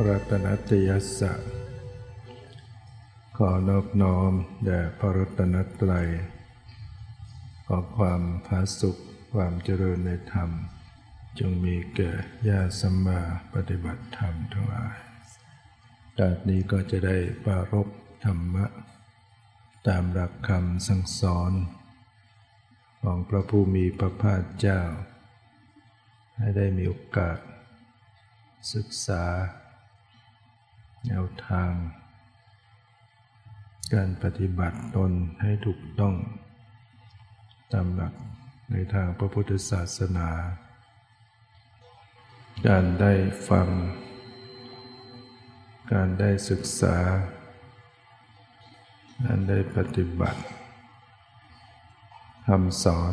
ถุรัตนตยสะ ขอนอบน้อมแด่พระรัตนตรัย ขอความพาสุขความเจริญในธรรม จงมีแก่ญาสัมมาปฏิบัติธรรมทั้งหลายจากนี้ก็จะได้ปารบธรรมะ ตามหลักคำสั่งสอน ของพระผู้มีพระภาคเจ้า ให้ได้มีโอกาส ศึกษา แนวทาง การปฏิบัติตนให้ถูกต้อง ตามหลักในทางพระพุทธศาสนา การได้ฟัง การได้ศึกษา การได้ปฏิบัติคำสอน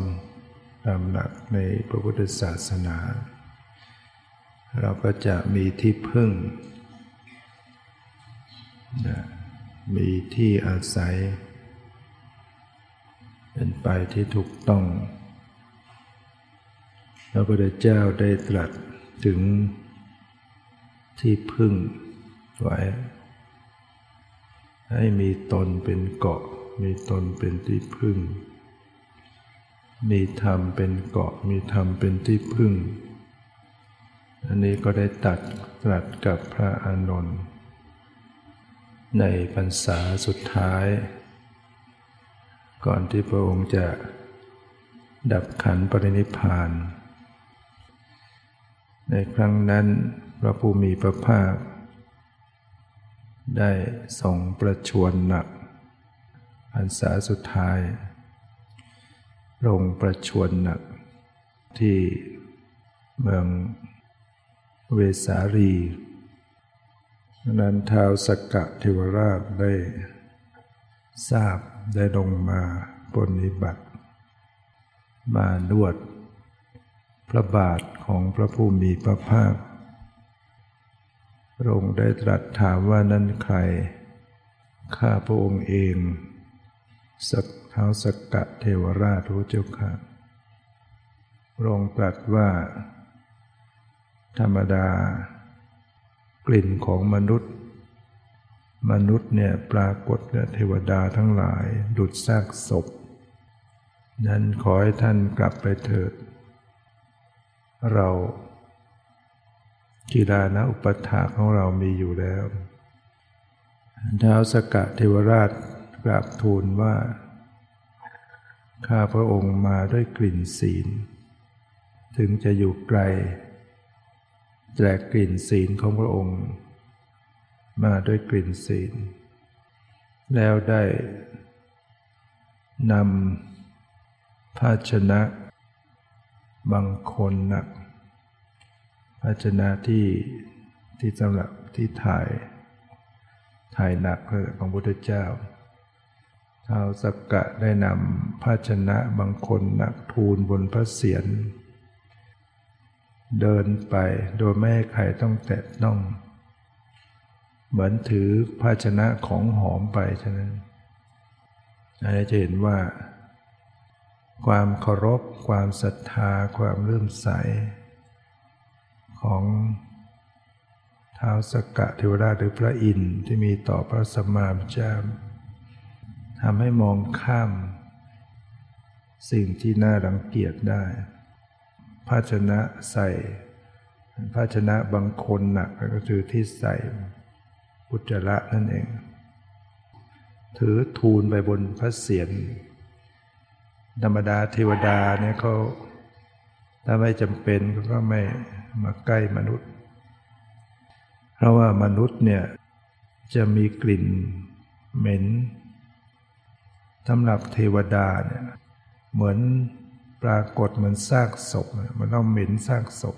ตามหลักในพระพุทธศาสนา เราก็จะมีที่พึ่ง มีที่อาศัย เป็นไปที่ถูกต้อง พระพุทธเจ้าได้ตรัสถึงที่พึ่งไว้ ให้มีตนเป็นเกาะ มีตนเป็นที่พึ่ง มีธรรมเป็นเกาะ มีธรรมเป็นที่พึ่ง อันนี้ก็ได้ตัดตรัสกับพระอานนท์ ในพรรษาสุดท้าย ก่อนที่พระองค์จะดับขันปรินิพาน ในครั้งนั้นพระภูมิพระภาค ได้ส่งประชวนหนักพรรษาสุดท้ายลงประชวนหนัก ที่เมืองเวสาลี นั้นท้าวสกกะเทวราชได้ทราบได้ลงมาปนิบัติ มานวด พระบาทของพระผู้มีพระภาคพระองค์ได้ตรัสถามว่านั่นใคร ข้าพระองค์เอง สักเท้าสกกะเทวราชรู้เจ้าค่ะพระองค์ตรัสว่า ธรรมดา กลิ่นของมนุษย์ มนุษย์เนี่ยปรากฏและเทวดาทั้งหลายดุดซากศพ นั้นขอให้ท่านกลับไปเถิด เรากีฬานะอุปถาของเรามีอยู่แล้วท้าวสกะเทวราชกราบทูลว่า ข้าพระองค์มาด้วยกลิ่นศีล ถึงจะอยู่ไกล แจกกลิ่นศีลของพระองค์ มาด้วยกลิ่นศีล แล้วได้นำภาชนะ บางคนหนัก ภาชนะที่ที่สำหรับที่ถ่าย ถ่ายหนักของพุทธเจ้าท้าวสักกะได้นำภาชนะบางคนหนักทูลบนพระเศียร เดินไปโดยไม่ให้ใครต้องแตะต้อง เหมือนถือภาชนะของหอมไปฉะนั้นอันนี้จะเห็นว่า ความเคารพ ความศรัทธา ความเลื่อมใส ของท้าวสกกะเทวราชหรือพระอินทร์ที่มีต่อพระสมมาเจ้าทำให้มองข้าม สิ่งที่น่ารังเกียจได้ ภาชนะใส่ ภาชนะบางคนหนักก็คือที่ใส่อุจจาระนั่นเอง ถือทูลไปบนพระเศียรธรรมดาเทวดาเนี่ยเขาถ้าไม่จำเป็นก็ไม่มาใกล้มนุษย์ เพราะว่ามนุษย์เนี่ยจะมีกลิ่นเหม็นสำหรับเทวดาเนี่ยเหมือน รากฏเหมือนซากศพมันต้องเหม็นซากศพ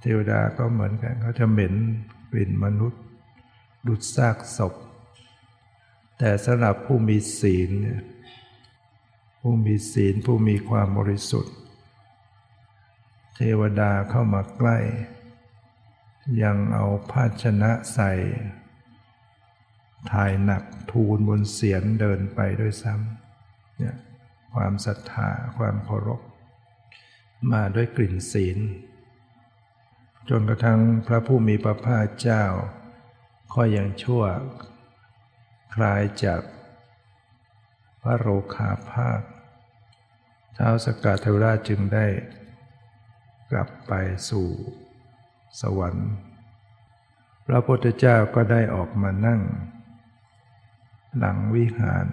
เทวดาก็เหมือนกันเขาจะเหม็นกลิ่นมนุษย์ ดุดซากศพ แต่สำหรับผู้มีศีลเนี่ยผู้มีศีลผู้มีความบริสุทธิ์ เทวดาเข้ามาใกล้ ยังเอาภาชนะใส่ถ่ายหนักทูลบนเสียนเดินไปด้วยซ้ำเนี่ย ความศรัทธาความเคารพ มาด้วยกลิ่นศีล จนกระทั่งพระผู้มีพระภาคเจ้าก็ยังชั่ว คลายจากพระโรคาภาคท้าวสกาเทวราชจึงได้ กลับไปสู่สวรรค์ พระพุทธเจ้าก็ได้ออกมานั่ง หลังวิหาร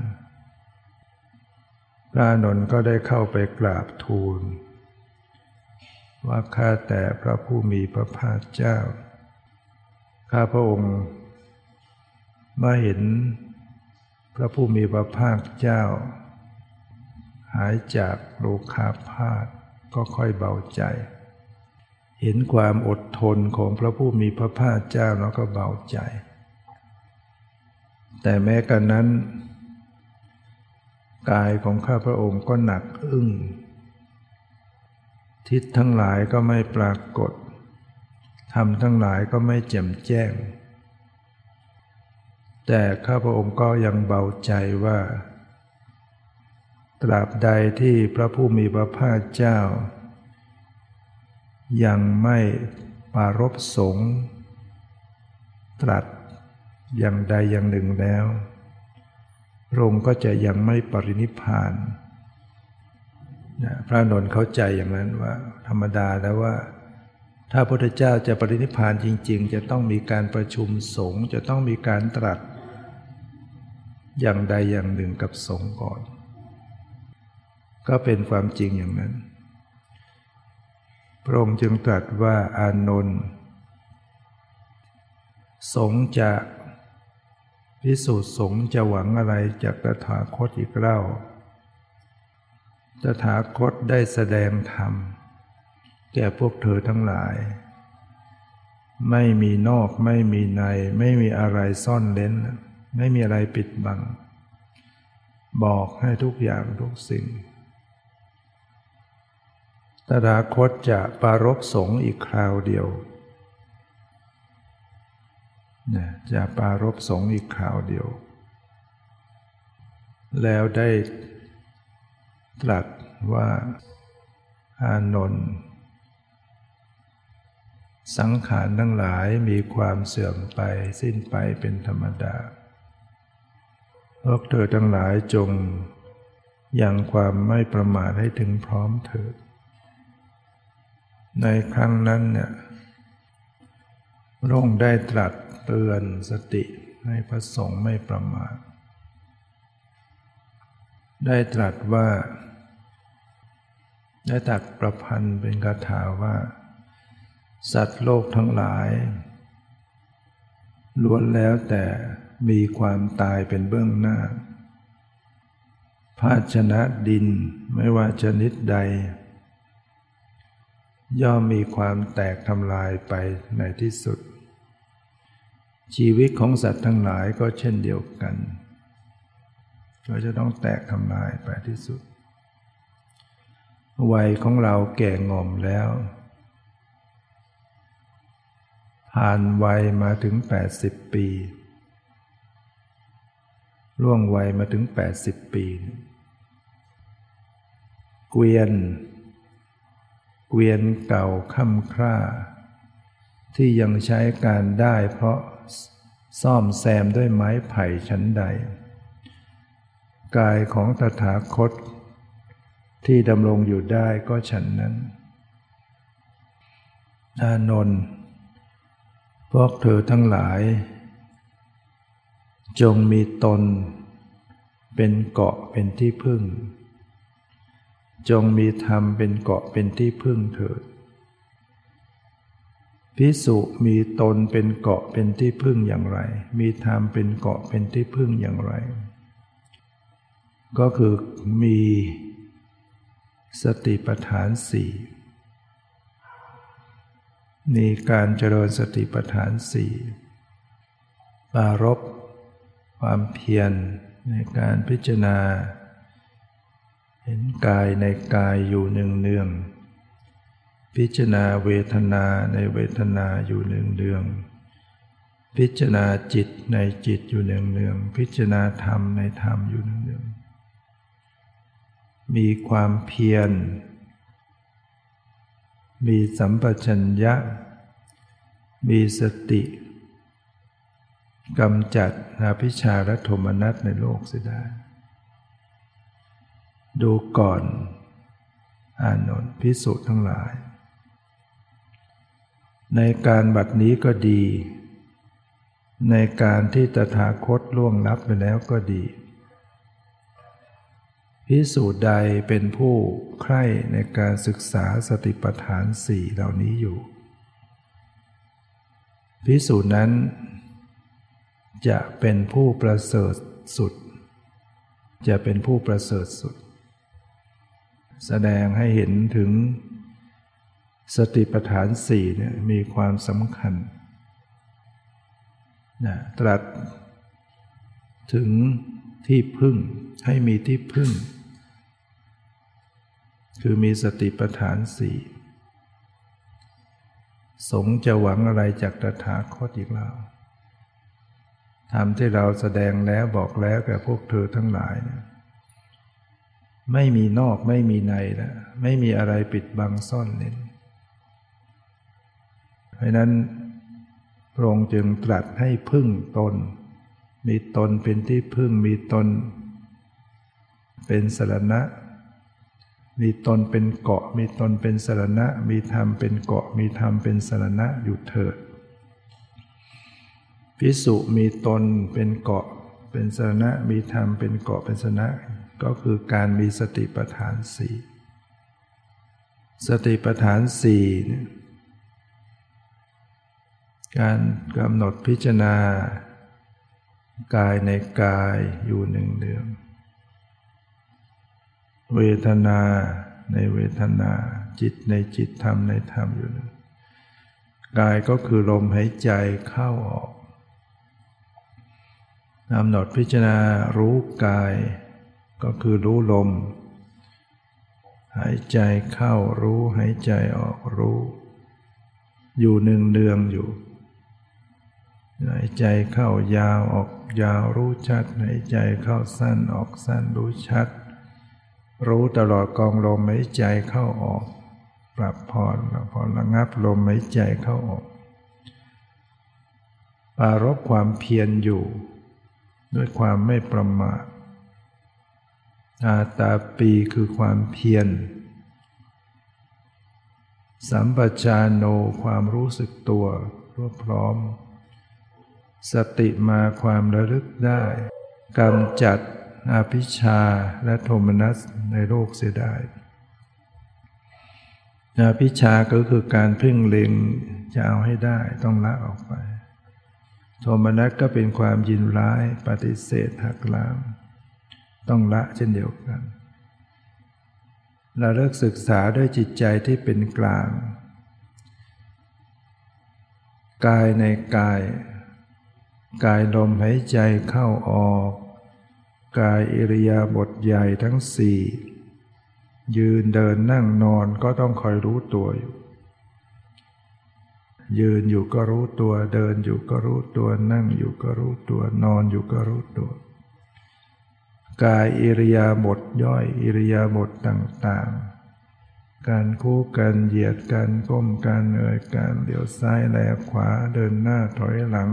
พระนนท์ก็ได้เข้าไปกราบทูล ว่าข้าแต่พระผู้มีพระภาคเจ้า ข้าพระองค์มาเห็นพระผู้มีพระภาคเจ้า หายจากโลคาพาธก็ค่อยเบาใจ เห็นความอดทนของพระผู้มีพระภาคเจ้าแล้วก็เบาใจ แต่แม้กันนั้น กายของข้าพระองค์ก็หนักอึ้ง ทิศทั้งหลายก็ไม่ปรากฏธรรมทั้งหลายก็ไม่แจ่มแจ้ง แต่ข้าพระองค์ก็ยังเบาใจว่า ตราบใดที่พระผู้มีพระภาคเจ้า ยังไม่ปารบสงตรัสอย่างใดอย่างหนึ่งแล้ว พระองค์ก็จะยังไม่ปรินิพานพระนนท์เข้าใจอย่างนั้นว่า ธรรมดาแล้วว่า ถ้าพระพุทธเจ้าจะปรินิพานจริง ๆ จะต้องมีการประชุมสงฆ์จะต้องมีการตรัส อย่างใดอย่างหนึ่งกับสงฆ์ก่อน ก็เป็นความจริงอย่างนั้น พระองค์จึงตรัสว่าอานนท์สงจะ พิสูจน์สงจะหวังอะไรจากตถาคตอีกเล่า ตถาคตได้แสดงธรรม แก่พวกเธอทั้งหลาย ไม่มีนอกไม่มีใน ไม่มีอะไรซ่อนเล้น ไม่มีอะไรปิดบัง บอกให้ทุกอย่างทุกสิ่ง ตถาคตจะปารบสงอีกคราวเดียว นะจะปารบสงอีกคราวเดียว แล้วได้ตรัสว่าอานนท์สังขารทั้งหลายมีความเสื่อมไปสิ้นไปเป็นธรรมดาพวกเธอทั้งหลายจงยังความไม่ประมาทให้ถึงพร้อมเถิด ในครั้งนั้นเนี่ยพระองค์ได้ตรัส เตือนสติให้พระสงฆ์ไม่ประมาทได้ตรัสว่า ได้ตัดประพันธ์เป็นคาถาว่า สัตว์โลกทั้งหลาย ล้วนแล้วแต่มีความตายเป็นเบื้องหน้า ภาชนะดินไม่ว่าชนิดใด ย่อมมีความแตกทำลายไปในที่สุด ชีวิตของสัตว์ทั้งหลายก็เช่นเดียวกัน ก็จะต้องแตกทำลายไปที่สุด วัยของเราแก่งอมแล้ว ผ่านวัยมาถึง 80 ปีล่วงวัยมาถึง 80 ปี เกวียน เกวียนเก่าค่ำคร่า ที่ยังใช้การได้เพราะ ซ่อมแซมด้วยไม้ไผ่ชั้นใด กายของตถาคต ที่ดำรงอยู่ได้ก็ฉันนั้น อานนท์พวกเธอทั้งหลาย จงมีตน เป็นเกาะเป็นที่พึ่ง จงมีธรรมเป็นเกาะเป็นที่พึ่งเถิด พิสุมีตนเป็นเกาะเป็นที่พึ่งอย่างไร มีธรรมเป็นเกาะเป็นที่พึ่งอย่างไร ก็คือมีสติปัฏฐานสี่มีการเจริญสติปัฏฐานสี่ปารบความเพียรในการพิจารณา เห็นกายในกายอยู่หนึ่งเนือง พิจารณาเวทนาในเวทนาอยู่หนึ่งเนือง พิจารณาจิตในจิตอยู่หนึ่งเนือง พิจารณาธรรมในธรรมอยู่หนึ่งเนือง มีความเพียร มีสัมปชัญญะ มีสติกำจัดอาภิชาและโทมนัสในโลกเสียได้ ดูก่อน อานนท์พิสุทั้งหลาย ในการบัดนี้ก็ดี ในการที่ตถาคตล่วงลับไปแล้วก็ดีพิสูจน์ใดเป็นผู้ใคร่ในการศึกษาสติปัฏฐานสี่เหล่านี้อยู่พิสูจน์นั้น จะเป็นผู้ประเสริฐสุด จะเป็นผู้ประเสริฐสุด แสดงให้เห็นถึง สติปัฏฐานสี่เนี่ยมีความสำคัญนะตรัสถึงที่พึ่งให้มีที่พึ่ง คือมีสติปัฏฐานสี่สงจะหวังอะไรจากตถาคตอีกแล้วธรรมที่เราแสดงแล้วบอกแล้วแก่พวกเธอทั้งหลายนี่ยไม่มีนอกไม่มีในแล้วไม่มีอะไรปิดบังซ่อนเล่น เพราะนั้นพระองค์จึงตรัสให้พึ่งตน มีตนเป็นที่พึ่งมีตน เป็นสรณะ มีตนเป็นเกาะ มีตนเป็นสรณะ มีธรรมเป็นเกาะ มีธรรมเป็นสรณะอยู่เถิดพิสุมีตนเป็นเกาะ เป็นสนะมีธรรมเป็นเกาะเป็นสนะก็คือการมีสติปัฏฐานสี่สติปัฏฐานสี่เนี่ย การกำหนดพิจารณา กายในกายอยู่หนึ่งเดือนเวทนาในเวทนา จิตในจิตธรรมในธรรมอยู่หนึ่งกายก็คือลมหายใจเข้าออกกำหนดพิจารณารู้กาย ก็คือรู้ลม หายใจเข้ารู้หายใจออกรู้ อยู่หนึ่งเดืองอยู่ หายใจเข้ายาวออกยาวรู้ชัดหายใจเข้าสั้นออกสั้นรู้ชัด รู้ตลอดกองลมหายใจเข้าออก ปรับผ่อนผ่อนระงับลมหายใจเข้าออกปารบความเพียรอยู่ ด้วยความไม่ประมาทอาตาปีคือความเพียร สัมปชานโนความรู้สึกตัวรวบพร้อม สติมาความระลึกได้กำจัดอาภิชาและโทมนัสในโลกเสียได้อาภิชาก็คือการพึ่งเล็งจะเอาให้ได้ต้องละออกไป โทมนัสก็เป็นความยินร้ายปฏิเสธหักล้าง ต้องละเช่นเดียวกันเราเลิกศึกษาด้วยจิตใจที่เป็นกลาง กายในกาย กายลมหายใจเข้าออก กายอิริยาบถใหญ่ทั้งสี่ยืนเดินนั่งนอนก็ต้องคอยรู้ตัวอยู่ยืนอยู่ก็รู้ตัวเดินอยู่ก็รู้ตัวนั่งอยู่ก็รู้ตัวนอนอยู่ก็รู้ตัว กายอิริยาบถย่อยอิริยาบถต่างๆ การคู่กันเหยียดกันก้มการเอ่ยการเดี๋ยวซ้ายแลขวาเดินหน้าถอยหลัง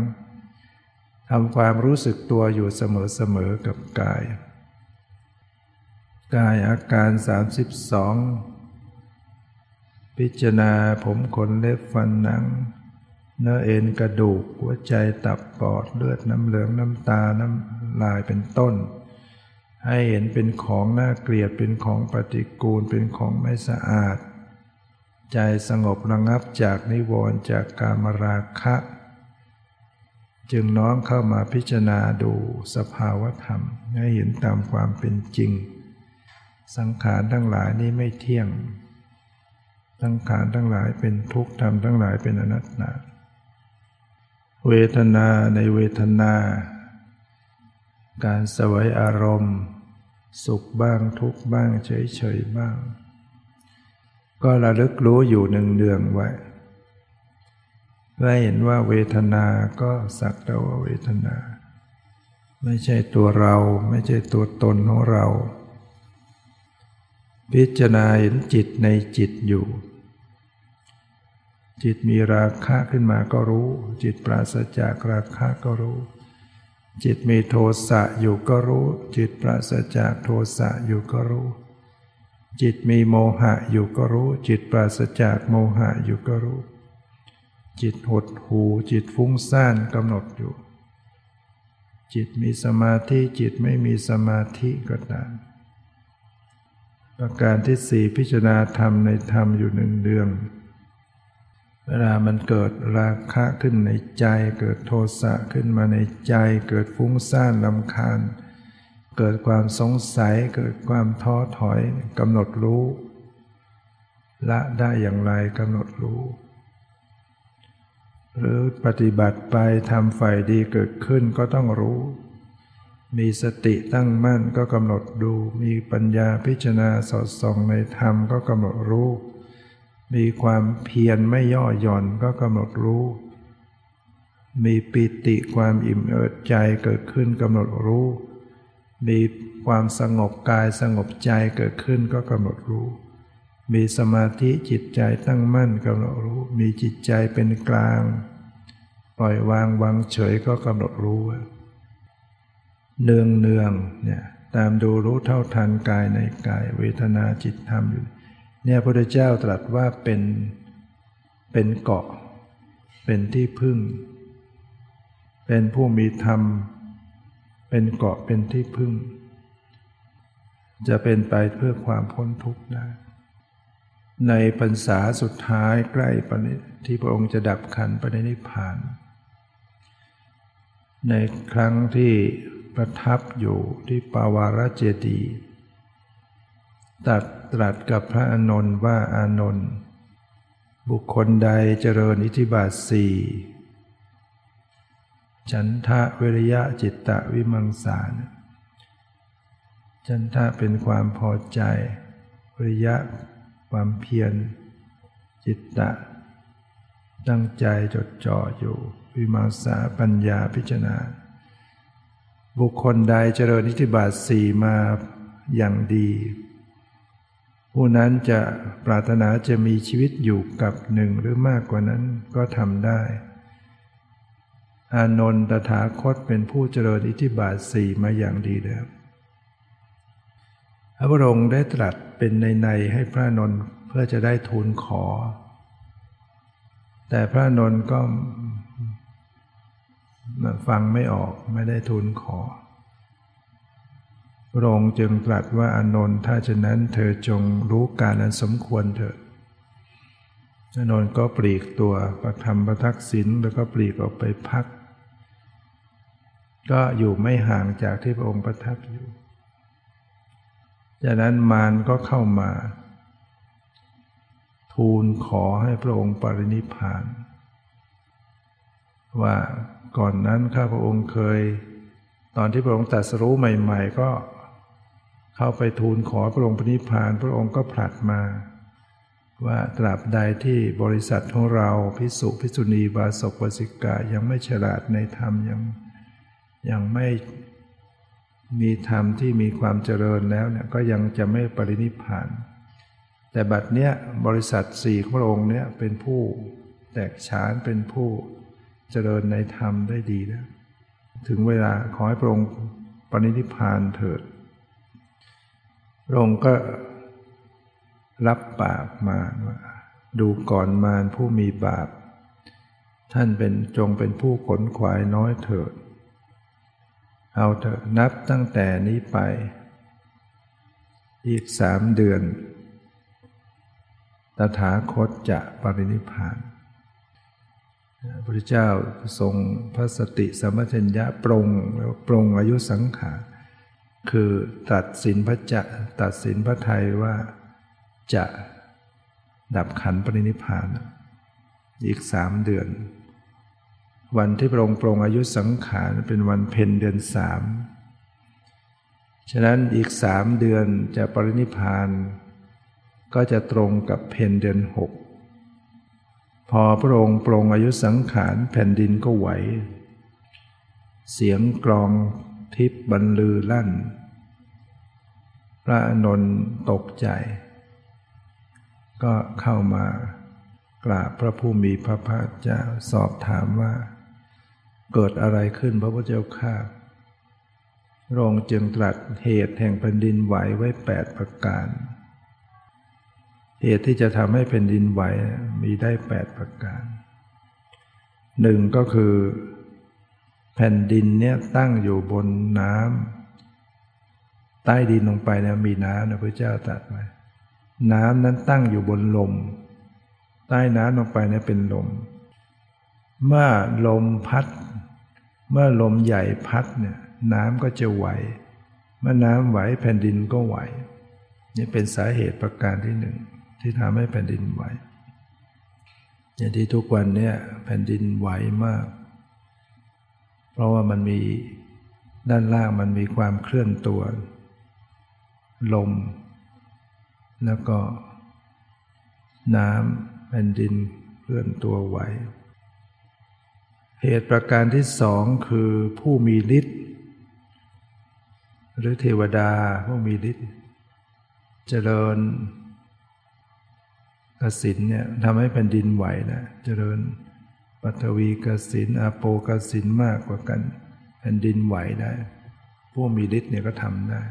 ทำความรู้สึกตัวอยู่เสมอๆกับกาย กายอาการ 32 พิจารณาผมขนเล็บฟันหนัง เนื้อเอ็นกระดูกหัวใจตับปอดเลือดน้ำเหลืองน้ำตาน้ำลายเป็นต้น ให้เห็นเป็นของน่าเกลียดเป็นของปฏิกูลเป็นของไม่สะอาด ใจสงบระงับจากนิวรณ์จากกามราคะ จึงน้อมเข้ามาพิจารณาดูสภาวธรรม ให้เห็นตามความเป็นจริง สังขารทั้งหลายนี้ไม่เที่ยง สังขารทั้งหลายเป็นทุกข์ธรรมทั้งหลายเป็นอนัตตา เวทนาในเวทนา การสวยอารมณ์ สุขบ้างทุกข์บ้างเฉยเฉยบ้าง ก็ระลึกรู้อยู่หนึ่งเดืองไว้ เพื่อเห็นว่าเวทนาก็สักแต่ว่าเวทนา ไม่ใช่ตัวเราไม่ใช่ตัวตนของเรา พิจารณาเห็นจิตในจิตอยู่ จิตมีราคะขึ้นมาก็รู้ จิตปราศจากราคะก็รู้ จิตมีโทสะอยู่ก็รู้ จิตปราศจากโทสะอยู่ก็รู้ จิตมีโมหะอยู่ก็รู้ จิตปราศจากโมหะอยู่ก็รู้ จิตหดหูจิตฟุ้งซ่านกำหนดอยู่ จิตมีสมาธิจิตไม่มีสมาธิก็ตามประการที่สี่พิจารณาธรรมในธรรมอยู่หนึ่งเดืองเวลามันเกิดราคะขึ้นในใจ เกิดโทสะขึ้นมาในใจ เกิดฟุ้งซ่านลำคาญ เกิดความสงสัย เกิดความท้อถอยกำหนดรู้ ละได้อย่างไรกำหนดรู้ หรือปฏิบัติไปทำฝ่ายดีเกิดขึ้นก็ต้องรู้ มีสติตั้งมั่นก็กำหนดดู มีปัญญาพิจารณาสอดส่องในธรรมก็กำหนดรู้ มีความเพียรไม่ย่อหย่อนก็กำหนดรู้ มีปิติความอิ่มเอิบใจเกิดขึ้นกำหนดรู้ มีความสงบกายสงบใจเกิดขึ้นก็กำหนดรู้ มีสมาธิจิตใจตั้งมั่นกำหนดรู้ มีจิตใจเป็นกลาง ปล่อยวางวางเฉยก็กำหนดรู้เนืองเนืองเนี่ยตามดูรู้เท่าทันกายในกาย เวทนาจิตธรรมอยู่ เนี่ยพระพุทธเจ้าตรัสว่าเป็นเป็นเกาะ เป็นที่พึ่ง เป็นผู้มีธรรม เป็นเกาะเป็นที่พึ่ง จะเป็นไปเพื่อความพ้นทุกข์ได้ ในพรรษาสุดท้ายใกล้ปณิที่พระองค์จะดับขันปณินิพพาน ในครั้งที่ประทับอยู่ที่ปาวาราเจดีตัดตรัสกับพระอานนท์ว่าอานนท์บุคคลใดเจริญอิทิบาทสี่ฉันทะเวริยะจิตตะวิมังสารฉันทะเป็นความพอใจวิริยะความเพียร จิตตะ ตั้งใจจดจ่ออยู่ วิมังสาปัญญาพิจารณา บุคคลใดเจริญอิทิบาทสี่มาอย่างดี ผู้นั้นจะปรารถนาจะมีชีวิตอยู่กับหนึ่งหรือมากกว่านั้นก็ทำได้ อานนท์ตถาคตเป็นผู้เจริญอิทธิบาทสี่มาอย่างดีแล้วพระบรมได้ตรัสเป็นในในให้พระนนท์เพื่อจะได้ทูลขอ แต่พระนนท์ก็ ฟังไม่ออกไม่ได้ทูลขอพระองค์จึงตรัสว่าอนนท์ถ้าฉะนั้นเธอจงรู้การอันสมควรเถิดอนนท์ก็ปลีกตัวประทำประทักษิณแล้วก็ปลีกออกไปพัก ก็อยู่ไม่ห่างจากที่พระองค์ประทับอยู่ จากนั้นมารก็เข้ามา ทูลขอให้พระองค์ปรินิพาน ว่าก่อนนั้นข้าพระองค์เคย ตอนที่พระองค์ตรัสรู้ใหม่ ๆ ก็เข้าไปทูลขอพระองค์ปณิพาน พระองค์ก็ผลัดมา ว่าตราบใดที่บริษัทของเราพิสุพิสุณีบาศกวสิกายังไม่ฉลาดในธรรมยังยังไม่มีธรรมที่มีความเจริญแล้วเนี่ยก็ยังจะไม่ปรินิพาน แต่บัดเนี้ยบริษัทสี่ของพระองค์เนี่ยเป็นผู้แตกฉานเป็นผู้ เจริญในธรรมได้ดีแล้ว ถึงเวลาขอให้พระองค์ปรินิพานเถิดพระองค์ก็รับปากมาว่าดูก่อนมารผู้มีบาป ท่านเป็นจงเป็นผู้ขนขวายน้อยเถิด เอาเถอะนับตั้งแต่นี้ไป อีกสามเดือน ตถาคตจะปรินิพาน พระพุทธเจ้าทรงพระสติสมัชัญญะปรงแล้วปรงอายุสังขารคือตัดสินพระจะตัดสินพระไทยว่าจะดับขันปรินิพาน อีกสามเดือน วันที่พระองค์ปรงอายุสังขารเป็นวันเพ็ญเดือนสามฉะนั้นอีกสามเดือนจะปรินิพาน ก็จะตรงกับเพ็ญเดือนหก พอพระองค์ปรงอายุสังขารแผ่นดินก็ไหว เสียงกรองทิพบรรลือลั่น พระนนท์ตกใจ ก็เข้ามากราบพระผู้มีพระภาคเจ้าสอบถามว่า เกิดอะไรขึ้นพระพุทธเจ้าข้าพระองค์จึงตรัสเหตุแห่งแผ่นดินไหวไว้แปดประการ เหตุที่จะทำให้แผ่นดินไหวมีได้แปดประการหนึ่งก็คือแผ่นดินเนี่ยตั้งอยู่บนน้ำใต้ดินลงไปเนี่ยมีน้ำนะพระเจ้าตรัสไว้น้ำนั้นตั้งอยู่บนลม ใต้น้ำลงไปเนี่ยเป็นลม เมื่อลมพัด เมื่อลมใหญ่พัดเนี่ยน้ำก็จะไหว เมื่อน้ำไหวแผ่นดินก็ไหวนี่เป็นสาเหตุประการที่หนึ่ง ที่ทำให้แผ่นดินไหวอย่างที่ทุกวันเนี่ยแผ่นดินไหวมาก เพราะว่ามันมีด้านล่างมันมีความเคลื่อนตัว ลม แล้วก็ น้ำแผ่นดินเคลื่อนตัวไหว เหตุประการที่สองคือผู้มีฤทธิ์หรือเทวดาผู้มีฤทธิ์เจริญ กสินเนี่ยทำให้แผ่นดินไหวนะเจริญปัทวีกสินอาโปกสินมากกว่ากัน แผ่นดินไหวได้ผู้มีฤทธิ์เนี่ยก็ทำได้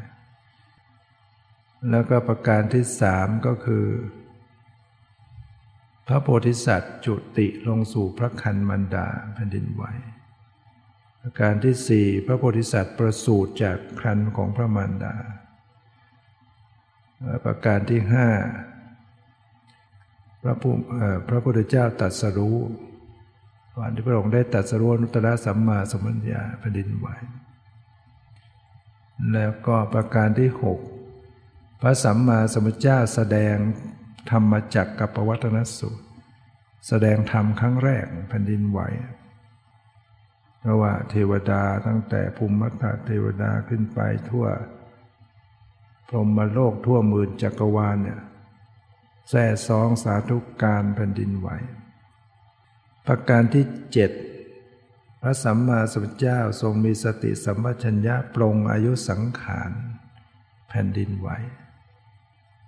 แล้วก็ประการที่สามก็คือ พระโพธิสัตว์จุติลงสู่พระคันมันดาแผ่นดินไหวประการที่สี่พระโพธิสัตว์ประสูติจากครันของพระมารดา ประการที่ห้า พระผู้พระพุทธเจ้าตรัสรู้วันที่พระองค์ได้ตรัสรู้นุตตะสัมมาสัมพุญญาแผ่นดินไหวแล้วก็ประการที่หกพระสัมมาสัมพุทธเจ้าแสดงธรรมจักกับปวัตนสูตร แสดงธรรมครั้งแรกแผ่นดินไหวเพราะว่าเทวดาตั้งแต่ภูมิมัตเทวดาขึ้นไปทั่ว พรหมโลกทั่วหมื่นจักรวาลเนี่ย แท่ซองสาธุการแผ่นดินไหว ประการที่เจ็ดพระสัมมาสัมพุทธเจ้าทรงมีสติสัมปชัญญะปรงอายุสังขารแผ่นดินไหว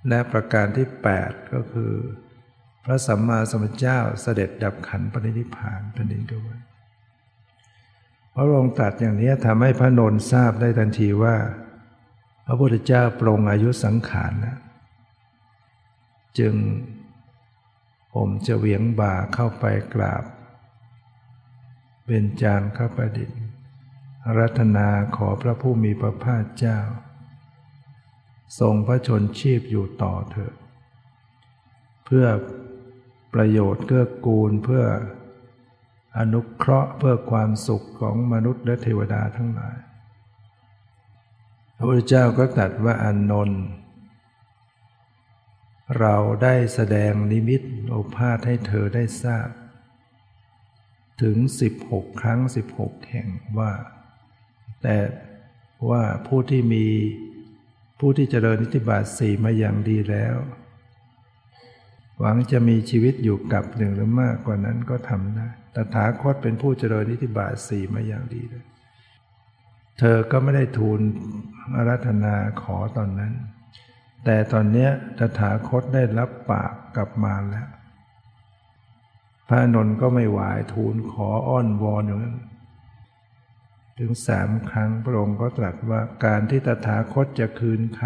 และประการที่แปดก็คือ พระสัมมาสัมพุทธเจ้าเสด็จดับขันปรินิพานแผ่นดินก็ไหวพระองค์ตรัสอย่างนี้ทำให้พระนนทราบได้ทันทีว่า พระพุทธเจ้าปรงอายุสังขารนะ จึงผมจะเวียงบ่าเข้าไปกราบ เป็นจานข้าประดิษฐ์รัตนาขอพระผู้มีพระภาคเจ้า ทรงพระชนชีพอยู่ต่อเถิดเพื่อประโยชน์เกื้อกูลเพื่ออนุเคราะห์เพื่อความสุขของมนุษย์และเทวดาทั้งหลาย พระพุทธเจ้าก็ตรัสว่าอนนนท์ เราได้แสดงนิมิตโอภาษให้เธอได้ทราบ ถึง 16 ครั้ง 16 แห่งว่า แต่ว่าผู้ที่มีผู้ที่เจริญนิติบาตสี่มาอย่างดีแล้ว หวังจะมีชีวิตอยู่กับหนึ่งหรือมากกว่านั้นก็ทำได้ตถาคตเป็นผู้เจริญนิติบาตสี่มาอย่างดีเลยเธอก็ไม่ได้ทูลอารัธนาขอตอนนั้น แต่ตอนนี้ตถาคตได้รับปากกลับมาแล้ว พระนนท์ก็ไม่ไหวทูลขออ้อนวอนอย่างนั้นถึงสามครั้งพระองค์ก็ตรัสว่าการที่ตถาคตจะคืนค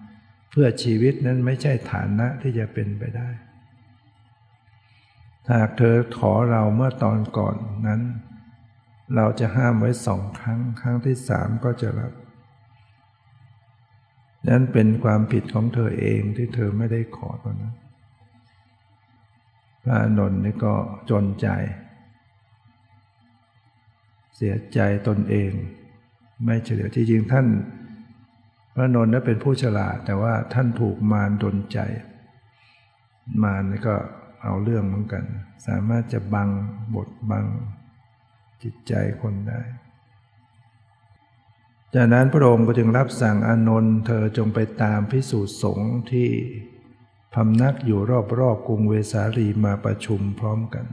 ำเพื่อชีวิตนั้นไม่ใช่ฐานะที่จะเป็นไปได้ หากเธอขอเราเมื่อตอนก่อนนั้น เราจะห้ามไว้สองครั้ง ครั้งที่สามก็จะรับ นั้นเป็นความผิดของเธอเองที่เธอไม่ได้ขอตอนนั้น พระนนท์นี่ก็จนใจ เสียใจตนเอง ไม่เฉลียวที่จริงท่าน พระนนท์นั้นเป็นผู้ฉลาด แต่ว่าท่านถูกมารดนใจ มารนี่ก็เอาเรื่องเหมือนกัน สามารถจะบังบทบังจิตใจคนได้ จากนั้นพระองค์ก็จึงรับสั่งอานนท์เธอจงไปตามพิสูจน์สงฆ์ที่พำนักอยู่รอบๆกรุงเวสาลีมาประชุมพร้อมกัน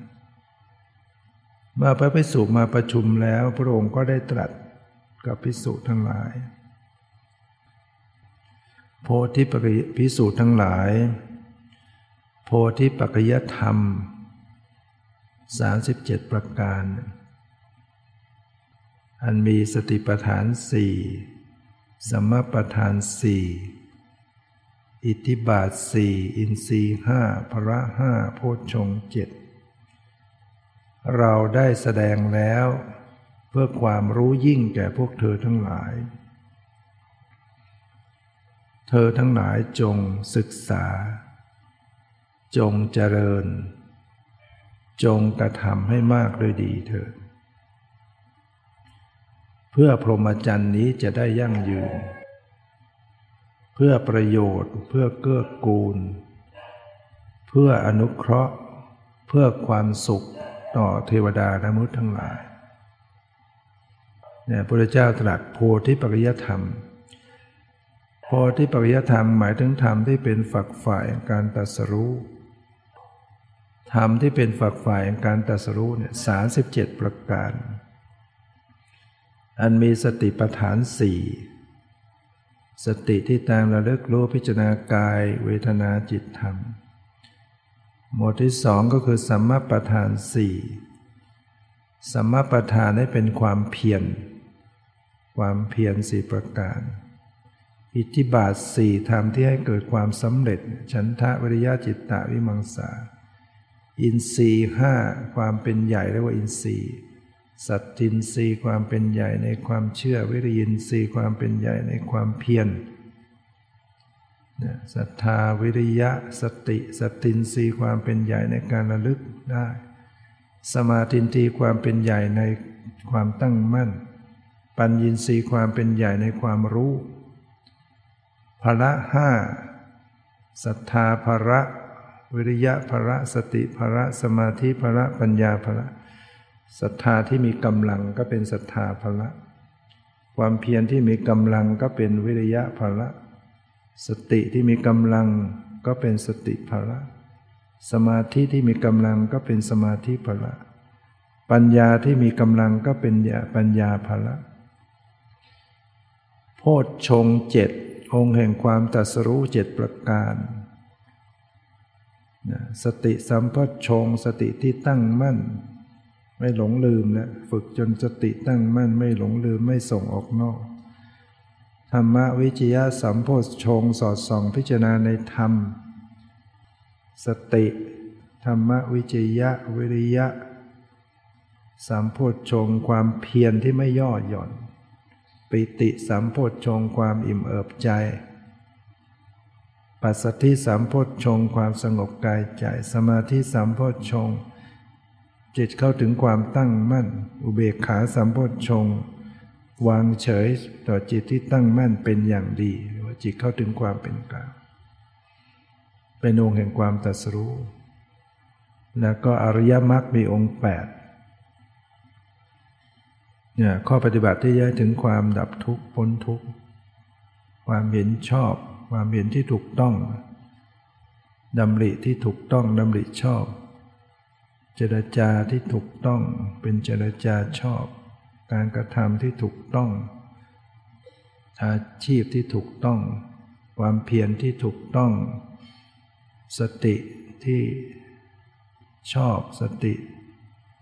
เมื่อพระพิสุมาประชุมแล้วพระองค์ก็ได้ตรัสกับพิสุทั้งหลาย โพธิปริพิสูจน์ทั้งหลาย โพธิปัจจยธรรม 37 ประการ อันมีสติปัฏฐานสี่สมปัฏฐานสี่อิทธิบาทสี่อินทรีห้าพระห้าโพชฌงเจ็ดเราได้แสดงแล้ว เพื่อความรู้ยิ่งแก่พวกเธอทั้งหลาย เธอทั้งหลายจงศึกษา จงเจริญ จงกระทำให้มากด้วยดีเถิด เพื่อพรหมจรรย์นี้จะได้ยั่งยืน เพื่อประโยชน์ เพื่อเกื้อกูล เพื่ออนุเคราะห์ เพื่อความสุขต่อเทวดาและมนุษย์ทั้งหลายเนี่ยพระเจ้าตรัสโพธิปัจจยธรรมโพธิปัจจยธรรมหมายถึงธรรมที่เป็นฝักฝ่ายการตรัสรู้ธรรมที่เป็นฝักฝ่ายการตรัสรู้เนี่ยสาสิบเจ็ดประการ อันมีสติปัฏฐานสี่สติที่ตามระลึกรู้พิจารณากาย เวทนาจิตธรรม หมวดที่สองก็คือสัมมาประธานสี่สัมมาประธานให้เป็นความเพียรความเพียรสี่ประการ อิทธิบาทสี่ทำที่ให้เกิดความสำเร็จ ฉันทะวิริยะจิตตะวิมังสา อินทรีห้าความเป็นใหญ่เรียกว่าอินทรีย์ สัตตินรีความเป็นใหญ่ในความเชื่อวิริยินรีความเป็นใหญ่ในความเพียรศรัทธาวิริยะสติสตินรีความเป็นใหญ่ในการระลึกได้ สมาธินทีความเป็นใหญ่ในความตั้งมั่น ปัญญินรีความเป็นใหญ่ในความรู้พละห้าศรัทธาภระ วิริยะภระ สติภระ สมาธิภระ ปัญญาภระ ศรัทธาที่มีกำลังก็เป็นศรัทธาภระความเพียรที่มีกำลังก็เป็นวิริยะภระสติที่มีกำลังก็เป็นสติภละ สมาธิที่มีกำลังก็เป็นสมาธิภละ ปัญญาที่มีกำลังก็เป็นปัญญาภละ โพชฌงเจ็ดองค์แห่งความตัสรู้เจ็ดประการสติสัมพชงสติที่ตั้งมั่น ไม่หลงลืมนะฝึกจนสติตั้งมั่นไม่หลงลืมไม่ส่งออกนอกธรรมวิจยะสัมโพชงสอดส่องพิจารณาในธรรม สติ ธรรมวิจยะวิริยะสัมโพชงความเพียรที่ไม่ย่อหย่อน ปิติสัมโพชงความอิ่มเอิบใจ ปัสสติสัมโพชงความสงบกายใจ สมาธิสัมโพชง จิตเข้าถึงความตั้งมั่น อุเบกขาสัมโพชงวางเฉยต่อจิตที่ตั้งมั่นเป็นอย่างดีว่าจิตเข้าถึงความเป็นกลางเป็นองค์แห่งความตรัสรู้ แล้วก็อริยมรรคมีองค์แปดเนี่ยข้อปฏิบัติที่ย้ายถึงความดับทุกข์พ้นทุกข์ความเห็นชอบ ความเห็นที่ถูกต้องดำริที่ถูกต้องดำริชอบ เจรจาที่ถูกต้องเป็นเจรจาชอบ การกระทำที่ถูกต้อง อาชีพที่ถูกต้อง ความเพียรที่ถูกต้อง สติที่ชอบสติ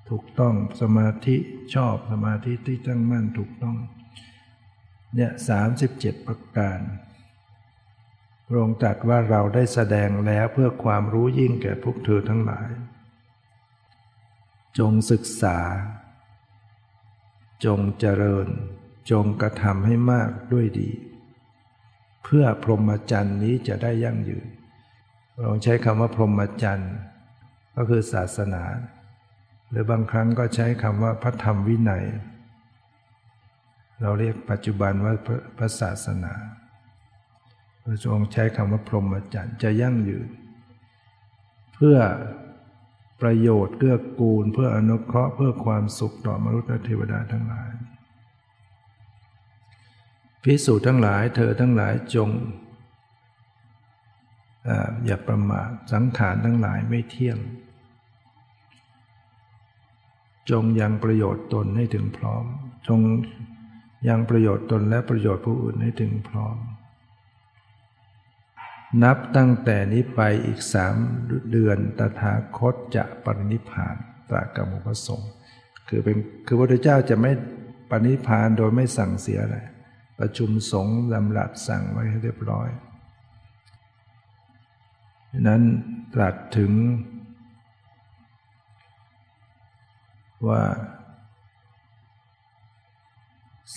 ถูกต้องสมาธิชอบสมาธิที่ตั้งมั่นถูกต้องเนี่ยสามสิบเจ็ดประการพระองค์ตรัสว่าเราได้แสดงแล้วเพื่อความรู้ยิ่งแก่พวกเธอทั้งหลาย จงศึกษา จงเจริญ จงกระทำให้มากด้วยดี เพื่อพรหมจรรย์นี้จะได้ยั่งยืนเราใช้คำว่าพรหมจรรย์ก็คือศาสนา หรือบางครั้งก็ใช้คำว่าพระธรรมวินัย เราเรียกปัจจุบันว่าพระศาสนาพระองค์ใช้คำว่าพรหมจรรย์จะยั่งยืน เพื่อ ประโยชน์เกื้อกูลเพื่ออนุเคราะห์เพื่อความสุขต่อมนุษย์และเทวดาทั้งหลายพิสูจน์ทั้งหลายเธอทั้งหลายจงอย่าประมาทสังขารทั้งหลายไม่เที่ยง จงยังประโยชน์ตนให้ถึงพร้อม จงยังประโยชน์ตนและประโยชน์ผู้อื่นให้ถึงพร้อม นับตั้งแต่นี้ไปอีกสามเดือนตถาคตจะปรินิพานตรัสกับหมู่พสงคือเป็นคือพระพุทธเจ้าจะไม่ปณิพานโดยไม่สั่งเสียอะไรประชุมสงฆ์ลำลับสั่งไว้ให้เรียบร้อยนั้นตรัสถึง ว่า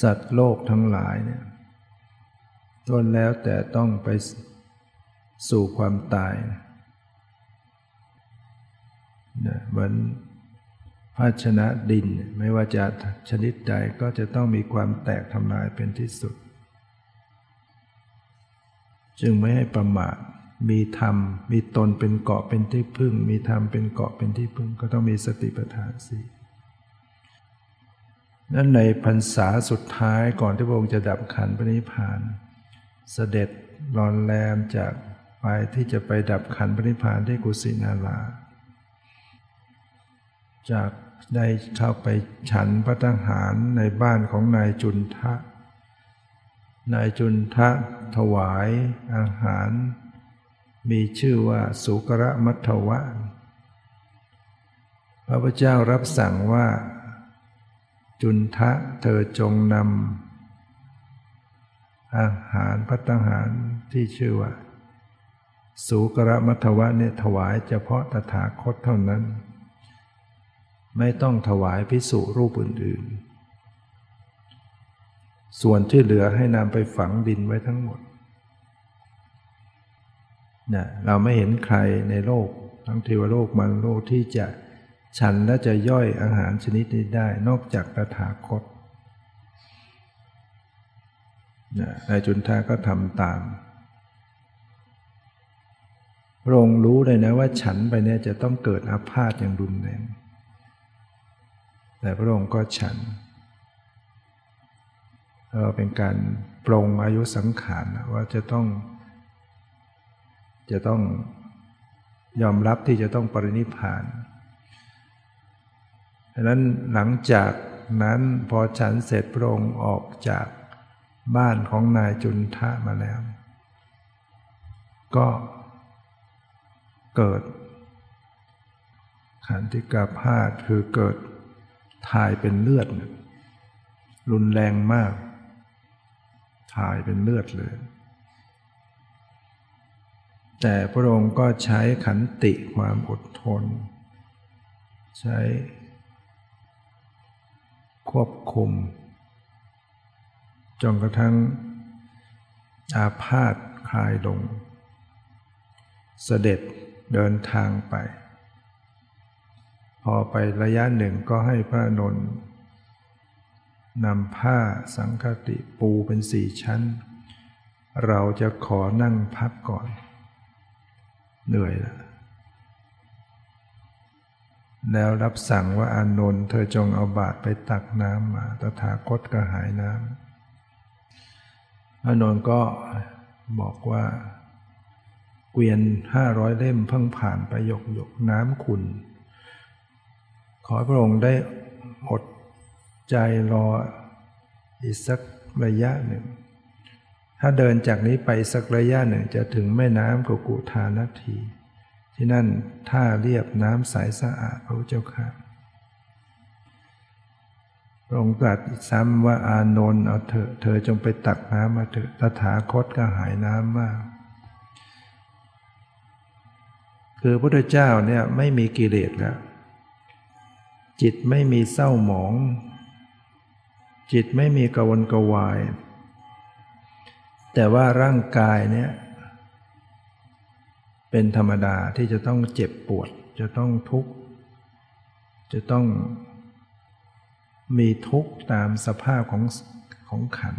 สัตว์โลกทั้งหลายเนี่ยต้นแล้วแต่ต้องไป สู่ความตายนะเหมือนภาชนะดินไม่ว่าจะชนิดใดก็จะต้องมีความแตกทำลายเป็นที่สุด จึงไม่ให้ประมาทมีธรรม มีตนเป็นเกาะเป็นที่พึ่ง มีธรรมเป็นเกาะเป็นที่พึ่ง ก็ต้องมีสติปัฏฐานสี่นั้นในพรรษาสุดท้ายก่อนที่พระองค์จะดับขันปณิพาน เสด็จรอนแรมจาก ไปที่จะไปดับขันปณิพานที่กุสินารา จากได้เข้าไปฉันพระทหารในบ้านของนายจุนทะ นายจุนทะถวายอาหาร มีชื่อว่าสุกระมัทวะ พระพุทธเจ้ารับสั่งว่า จุนทะเธอจงนำอาหารพัตหารที่ชื่อว่า สุกรมัทวะเนี่ยถวายเฉพาะตถาคตเท่านั้น ไม่ต้องถวายพิสุรูปอื่น ๆ ส่วนที่เหลือให้นำไปฝังดินไว้ทั้งหมดนะเราไม่เห็นใครในโลก ทั้งเทวโลกมันโลกที่จะฉันและจะย่อยอาหารชนิดนี้ได้นอกจากตถาคตนะนายจุนทาก็ทำตาม พระองค์รู้เลยนะว่าฉันไปเนี่ยจะต้องเกิดอาพาธอย่างรุนแรง แต่พระองค์ก็ฉันก็เป็นการปรงอายุสังขารว่าจะต้อง จะต้องยอมรับที่จะต้องปรินิพานดังนั้นหลังจากนั้นพอฉันเสร็จพระองค์ออกจากบ้านของนายจุนทะมาแล้ว ก็ เกิด ขันธิกาพาธคือเกิดถ่ายเป็นเลือด รุนแรงมาก ถ่ายเป็นเลือดเลย แต่พระองค์ก็ใช้ขันติความอดทน ใช้ ควบคุมจนกระทั่งอาพาธคลายลง เสด็จ เดินทางไป พอไประยะหนึ่งก็ให้พระนนท์นำผ้าสังคติปูเป็นสี่ชั้น เราจะขอนั่งพักก่อน เหนื่อยแล้วแล้วรับสั่งว่าอานนท์เธอจงเอาบาตรไปตักน้ำมา ตถาคตก็หายน้ำอานนท์ก็บอกว่า เกวียนห้าร้อยเล่มเพิ่งผ่านไปหยกหยกน้ำขุนขอพระองค์ได้อดใจรออีกสักระยะหนึ่ง ถ้าเดินจากนี้ไปสักระยะหนึ่งจะถึงแม่น้ำกุกุทานาที ที่นั่นท่าเรียบน้ำใสสะอาดพระเจ้าค่ะพระองค์ตรัสซ้ำว่าอานนท์เอาเถอะเธอจงไปตักน้ำมาเถอะตถาคตก็หายน้ำมาก คือพระพุทธเจ้าเนี่ยไม่มีกิเลสแล้ว จิตไม่มีเศร้าหมอง จิตไม่มีกวนกวาย แต่ว่าร่างกายเนี่ยเป็นธรรมดาที่จะต้องเจ็บปวด จะต้องทุกข์ จะต้องมีทุกข์ตามสภาพของของขัน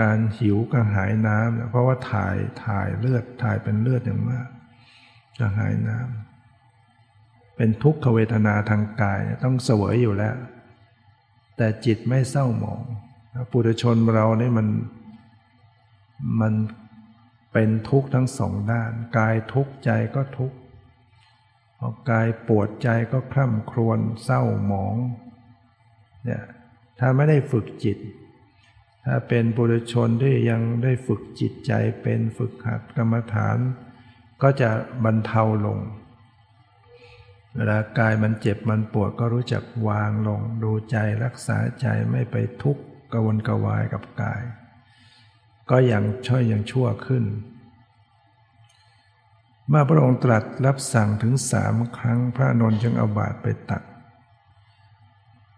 การหิวกระหายน้ำเพราะว่าถ่ายถ่ายเลือดถ่ายเป็นเลือดอย่างมากกระหายน้ำเป็นทุกขเวทนาทางกายต้องเสวยอยู่แล้ว แต่จิตไม่เศร้าหมองปุถุชนเราเนี่ยมันมันเป็นทุกข์ทั้งสองด้าน กายทุกข์ใจก็ทุกข์พอกายปวดใจก็คร่ำครวญเศร้าหมองเนี่ยถ้าไม่ได้ฝึกจิต ถ้าเป็นปุถุชนที่ยังได้ฝึกจิตใจเป็นฝึกหัดกรรมฐาน ก็จะบรรเทาลง เวลากายมันเจ็บมันปวดก็รู้จักวางลง ดูใจรักษาใจไม่ไปทุกข์กวนกวายกับกาย ก็ยังช่อยยังชั่วขึ้น เมื่อพระองค์ตรัสรับสั่งถึงสามครั้งพระนนท์จึงเอาบาตรไปตัก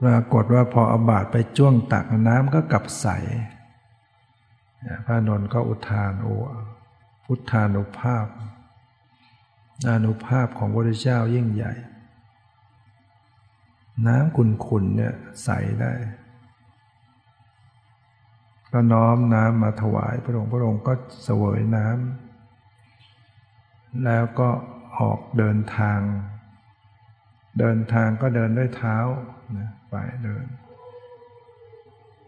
ปรากฏว่าพอเอาบาตรไปจ้วงตักน้ำก็กลับใสพระนนท์ก็อุทานโอพุทธานุภาพอานุภาพของพระพุทธเจ้ายิ่งใหญ่ น้ำขุนๆเนี่ยใสได้ ก็น้อมน้ำมาถวายพระองค์พระองค์ก็เสวยน้ำแล้วก็ออกเดินทาง เดินทางก็เดินด้วยเท้า ไปเดิน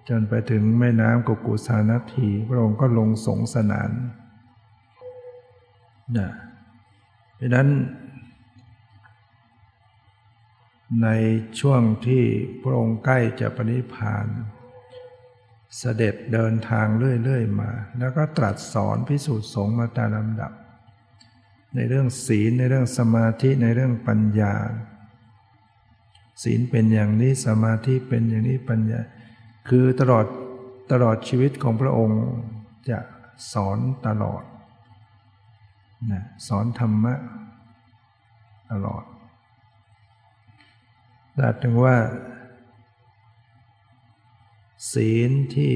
จนไปถึงแม่น้ำกุกุสานาที พระองค์ก็ลงสงสนานนะเพราะนั้น ในช่วงที่พระองค์ใกล้จะปณิพานเสด็จเดินทางเรื่อยๆมา แล้วก็ตรัสสอนพิสูจน์สงมาตามลำดับ ในเรื่องศีลในเรื่องสมาธิในเรื่องปัญญา ศีลเป็นอย่างนี้สมาธิเป็นอย่างนี้ปัญญา คือตลอดตลอดชีวิตของพระองค์จะสอนตลอดนะสอนธรรมะตลอดดัดถึงว่า ศีลที่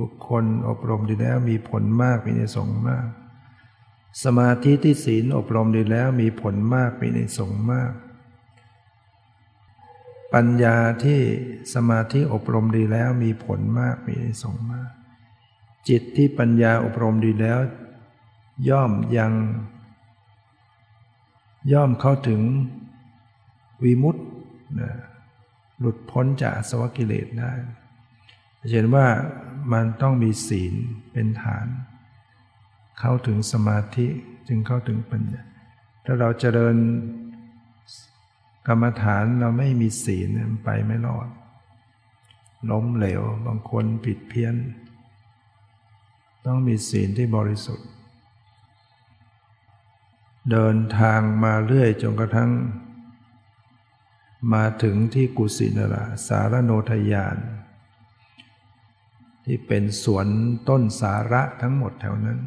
บุคคลอบรมดีแล้วมีผลมากมีในสงมาก สมาธิที่ศีลอบรมดีแล้วมีผลมากมีในสงมาก ปัญญาที่สมาธิอบรมดีแล้วมีผลมากมีในสงมาก จิตที่ปัญญาอบรมดีแล้ว ย่อมยัง ย่อมเข้าถึงวิมุตติหลุดพ้นจากสวกิเลสได้เห็นว่ามันต้องมีศีลเป็นฐาน เข้าถึงสมาธิจึงเข้าถึงปัญญา ถ้าเราจเจริญ กรรมฐานเราไม่มีศีลไปไม่รอด ล้มเหลวบางคนผิดเพี้ยน ต้องมีศีลที่บริสุทธิ์ เดินทางมาเรื่อยจนกระทั่ง มาถึงที่กุสินาราสารโนทยาน ที่เป็นสวนต้นสาระทั้งหมดแถวนั้น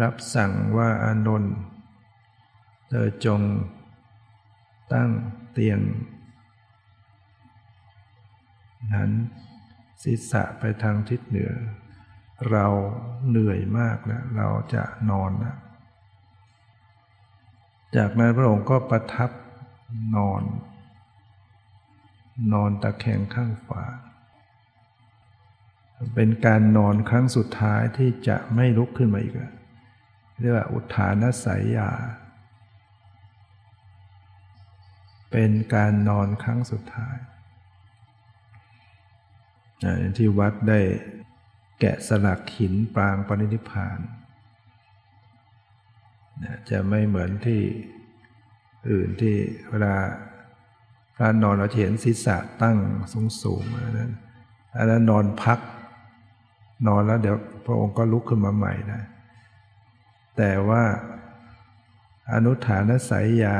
รับสั่งว่าอานนท์เธอจง ตั้งเตียง นั้นศีรษะไปทางทิศเหนือ เราเหนื่อยมากแล้วเราจะนอนนะจากนั้นพระองค์ก็ประทับนอน นอนตะแคงข้างฝาเป็นการนอนครั้งสุดท้ายที่จะไม่ลุกขึ้นมาอีกเรียกว่าอุทานสายยา เป็นการนอนครั้งสุดท้ายที่วัดได้แกะสลักหินปรางปณิธิพานจะไม่เหมือนที่อื่นที่เวลาพระนอนเราเห็นศีรษะตั้งสูงสูงอันนั้นอันนั้นนอนพัก นอนแล้วเดี๋ยวพระองค์ก็ลุกขึ้นมาใหม่นะแต่ว่าอนุฐานสายยา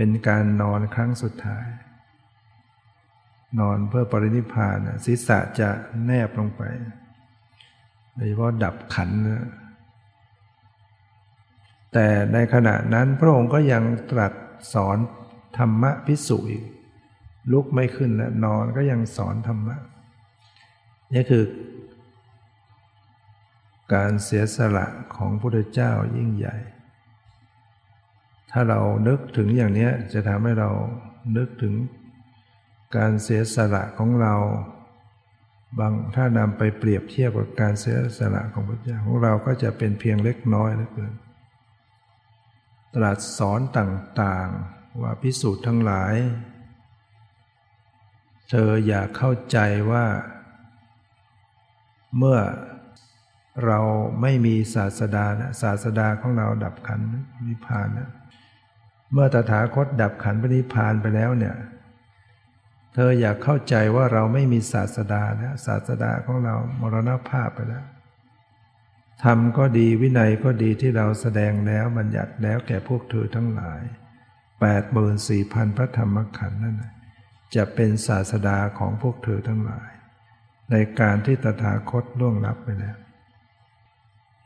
เป็นการนอนครั้งสุดท้าย นอนเพื่อปรินิพานศีรษะจะแนบลงไปโดยเฉพาะดับขันนะแต่ในขณะนั้นพระองค์ก็ยังตรัสสอนธรรมะพิสุอีกลุกไม่ขึ้นและนอนก็ยังสอนธรรมะนี่คือ การเสียสละของพระพุทธเจ้ายิ่งใหญ่ ถ้าเรานึกถึงอย่างนี้จะทำให้เรานึกถึงการเสียสละของเรา บางถ้านำไปเปรียบเทียบกับการเสียสละของพระเจ้าของเราก็จะเป็นเพียงเล็กน้อยเหลือเกินตรัสสอนต่างๆว่าพิสูจน์ทั้งหลาย เธออยากเข้าใจว่า เมื่อเราไม่มีศาสดานะศาสดาของเราดับขันนิพพานนะ เมื่อตถาคตดับขันนิพานไปแล้วเนี่ย เธออยากเข้าใจว่าเราไม่มีศาสดานะศาสดาของเรามรณภาพไปแล้วธรรมก็ดีวินัยก็ดีที่เราแสดงแล้วบัญญัติแล้วแก่พวกเธอทั้งหลาย8ปดหมสี่พันพระธรรมขันธ์นั่นนะจะเป็นศาสดาของพวกเธอทั้งหลาย ในการที่ตถาคตล่วงลับไปแล้ว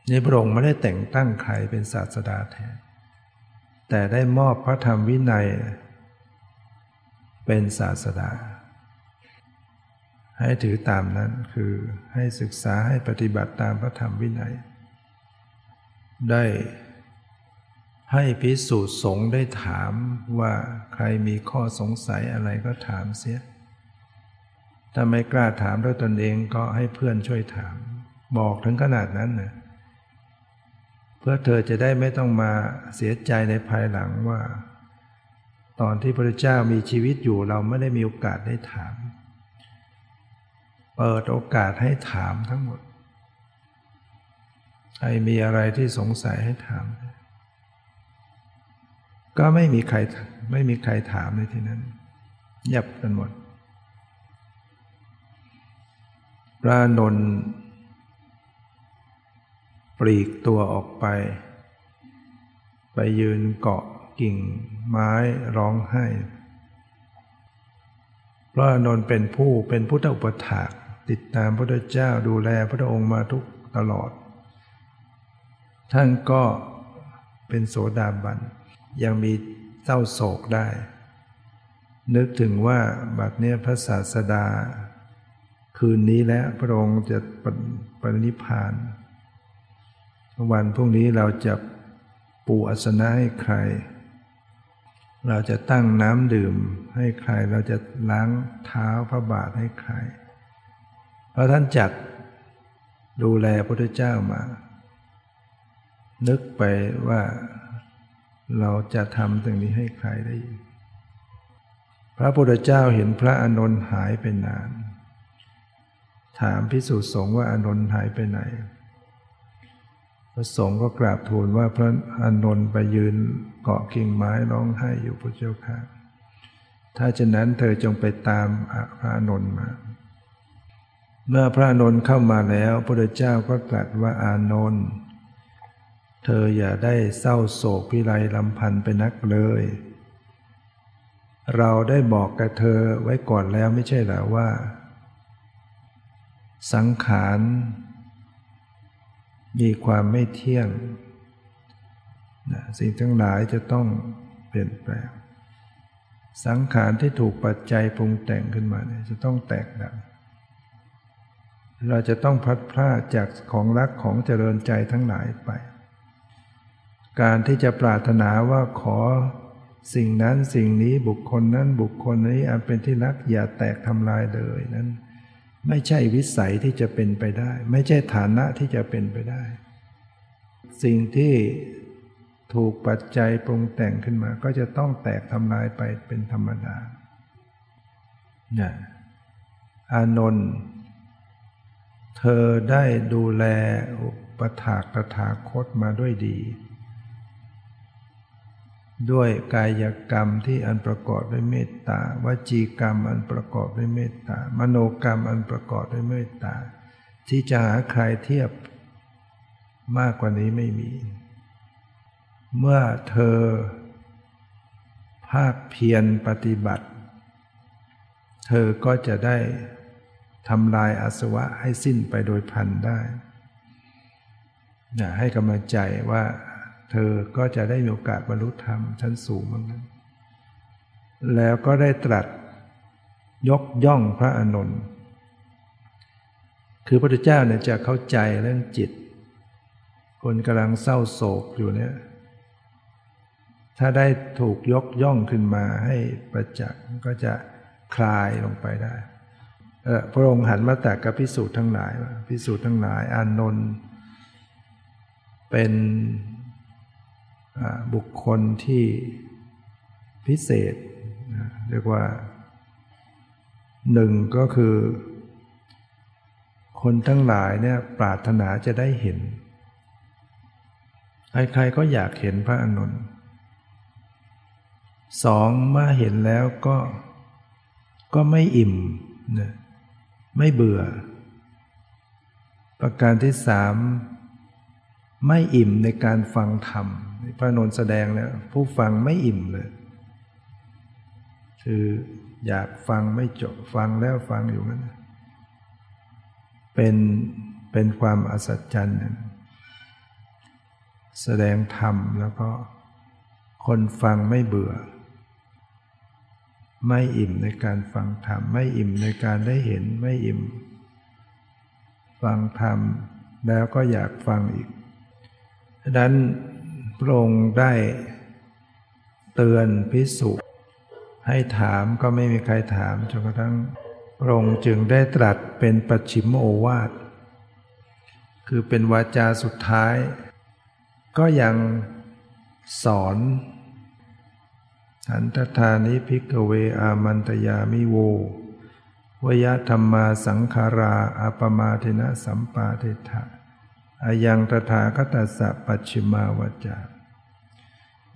ในพระองค์ไม่ได้แต่งตั้งใครเป็นศาสดาแทน แต่ได้มอบพระธรรมวินัย เป็นศาสดา ให้ถือตามนั้นคือให้ศึกษาให้ปฏิบัติตามพระธรรมวินัย ได้ให้พิสูจน์สงได้ถามว่าใครมีข้อสงสัยอะไรก็ถามเสีย ถ้าไม่กล้าถามด้วยตนเองก็ให้เพื่อนช่วยถาม บอกถึงขนาดนั้นนะ เพื่อเธอจะได้ไม่ต้องมาเสียใจในภายหลังว่า ตอนที่พระเจ้ามีชีวิตอยู่เราไม่ได้มีโอกาสได้ถาม เปิดโอกาสให้ถามทั้งหมด ใครมีอะไรที่สงสัยให้ถาม ก็ไม่มีใครไม่มีใครถามในที่นั้นเงียบกันหมดพระนนป ลีกตัวออกไป ไปยืนเกาะกิ่งไม้ร้องไห้พระนนเป็นผู้เป็นพุทธอุปถากติดตามพระเจ้าดูแลพระองค์มาทุกตลอด ท่านก็เป็นโสดาบัน ยังมีเศร้าโศกได้ นึกถึงว่าบัดเนี้ยพระศาสดา คืนนี้แล้วพระองค์จะปรินิพาน วันพรุ่งนี้เราจะปูอัสนะให้ใคร เราจะตั้งน้ำดื่มให้ใคร เราจะล้างเท้าพระบาทให้ใคร เพราะท่านจัดดูแลพระพุทธเจ้ามา นึกไปว่าเราจะทำตรงนี้ให้ใครได้พระพุทธเจ้าเห็นพระอานนท์หายไปนาน ถามพิสุสงฆ์ว่าอานนท์หายไปไหน พระสงฆ์ก็กราบทูลว่าพระอานนท์ไปยืนเกาะกิ่งไม้ร้องไห้อยู่พระเจ้าค่ะ ถ้าฉะนั้นเธอจงไปตามพระอานนท์มา เมื่อพระอานนท์เข้ามาแล้วพระเจ้าก็ตรัสว่าอานนท์เธออย่าได้เศร้าโศกพิไรลำพันไปนักเลย เราได้บอกกับเธอไว้ก่อนแล้วไม่ใช่หรือว่า สังขาร มีความไม่เที่ยงนะสิ่งทั้งหลายจะต้องเปลี่ยนแปลง สังขารที่ถูกปัจจัยปรุงแต่งขึ้นมาเนี่ยจะต้องแตกดับเราจะต้องพัดพลาดจากของรักของเจริญใจทั้งหลายไป การที่จะปรารถนาว่าขอสิ่งนั้นสิ่งนี้บุคคลนั้นบุคคลนี้อันเป็นที่รักอย่าแตกทำลายเลยนั้น ไม่ใช่วิสัยที่จะเป็นไปได้ ไม่ใช่ฐานะที่จะเป็นไปได้ สิ่งที่ถูกปัจจัยปรุงแต่งขึ้นมา ก็จะต้องแตกทำลายไปเป็นธรรมดาเนี่ยอานนท์เธอได้ดูแลอุปถากตถาคตมาด้วยดี ด้วยกายกรรมที่อันประกอบด้วยเมตตาวจีกรรมอันประกอบด้วยเมตตามโนกรรมอันประกอบด้วยเมตตา ที่จะหาใครเทียบมากกว่านี้ไม่มี เมื่อเธอ ภาคเพียรปฏิบัติ เธอก็จะได้ทำลายอาสวะให้สิ้นไปโดยพันได้อยากให้กำลังใจว่า เธอก็จะได้มีโอกาสบรรลุธรรมชั้นสูงมากนั้น แล้วก็ได้ตรัสยกย่องพระอานนท์คือพระพุทธเจ้าเนี่ยจะเข้าใจเรื่องจิต คนกำลังเศร้าโศกอยู่เนี่ยถ้าได้ถูกยกย่องขึ้นมาให้ประจักษ์ก็จะคลายลงไปได้พระองค์หันมาแต่กับพิสูจน์ทั้งหลายพิสูจน์ทั้งหลายอานนท์เป็น บุคคลที่พิเศษเรียกว่าหนึ่งก็คือ คนทั้งหลายเนี่ยปรารถนาจะได้เห็น ใครๆก็อยากเห็นพระอนุนสองเมื่อเห็นแล้วก็ก็ไม่อิ่มนะไม่เบื่อ ประการที่สาม ไม่อิ่มในการฟังธรรมพระนนแสดงแล้วผู้ฟังไม่อิ่มเลย คืออยากฟังไม่จบฟังแล้วฟังอยู่นั้นเป็นเป็นความอัศจรรย์แสดงธรรมแล้วก็คนฟังไม่เบื่อ ไม่อิ่มในการฟังธรรม ไม่อิ่มในการได้เห็นไม่อิ่ม ฟังธรรมแล้วก็อยากฟังอีก ดังนั้นพระองค์ได้เตือนพิสุให้ถามก็ไม่มีใครถามจนกระทั่งพระองค์จึงได้ตรัสเป็นปัจฉิมโอวาท คือเป็นวาจาสุดท้าย ก็ยังสอนอันตธานิพิกเวอามันตยามิโววยธรรมาสังขาราอาปมาเทนะสัมปาเทถะ อายังตถาคตสะปัจฉิมาวจา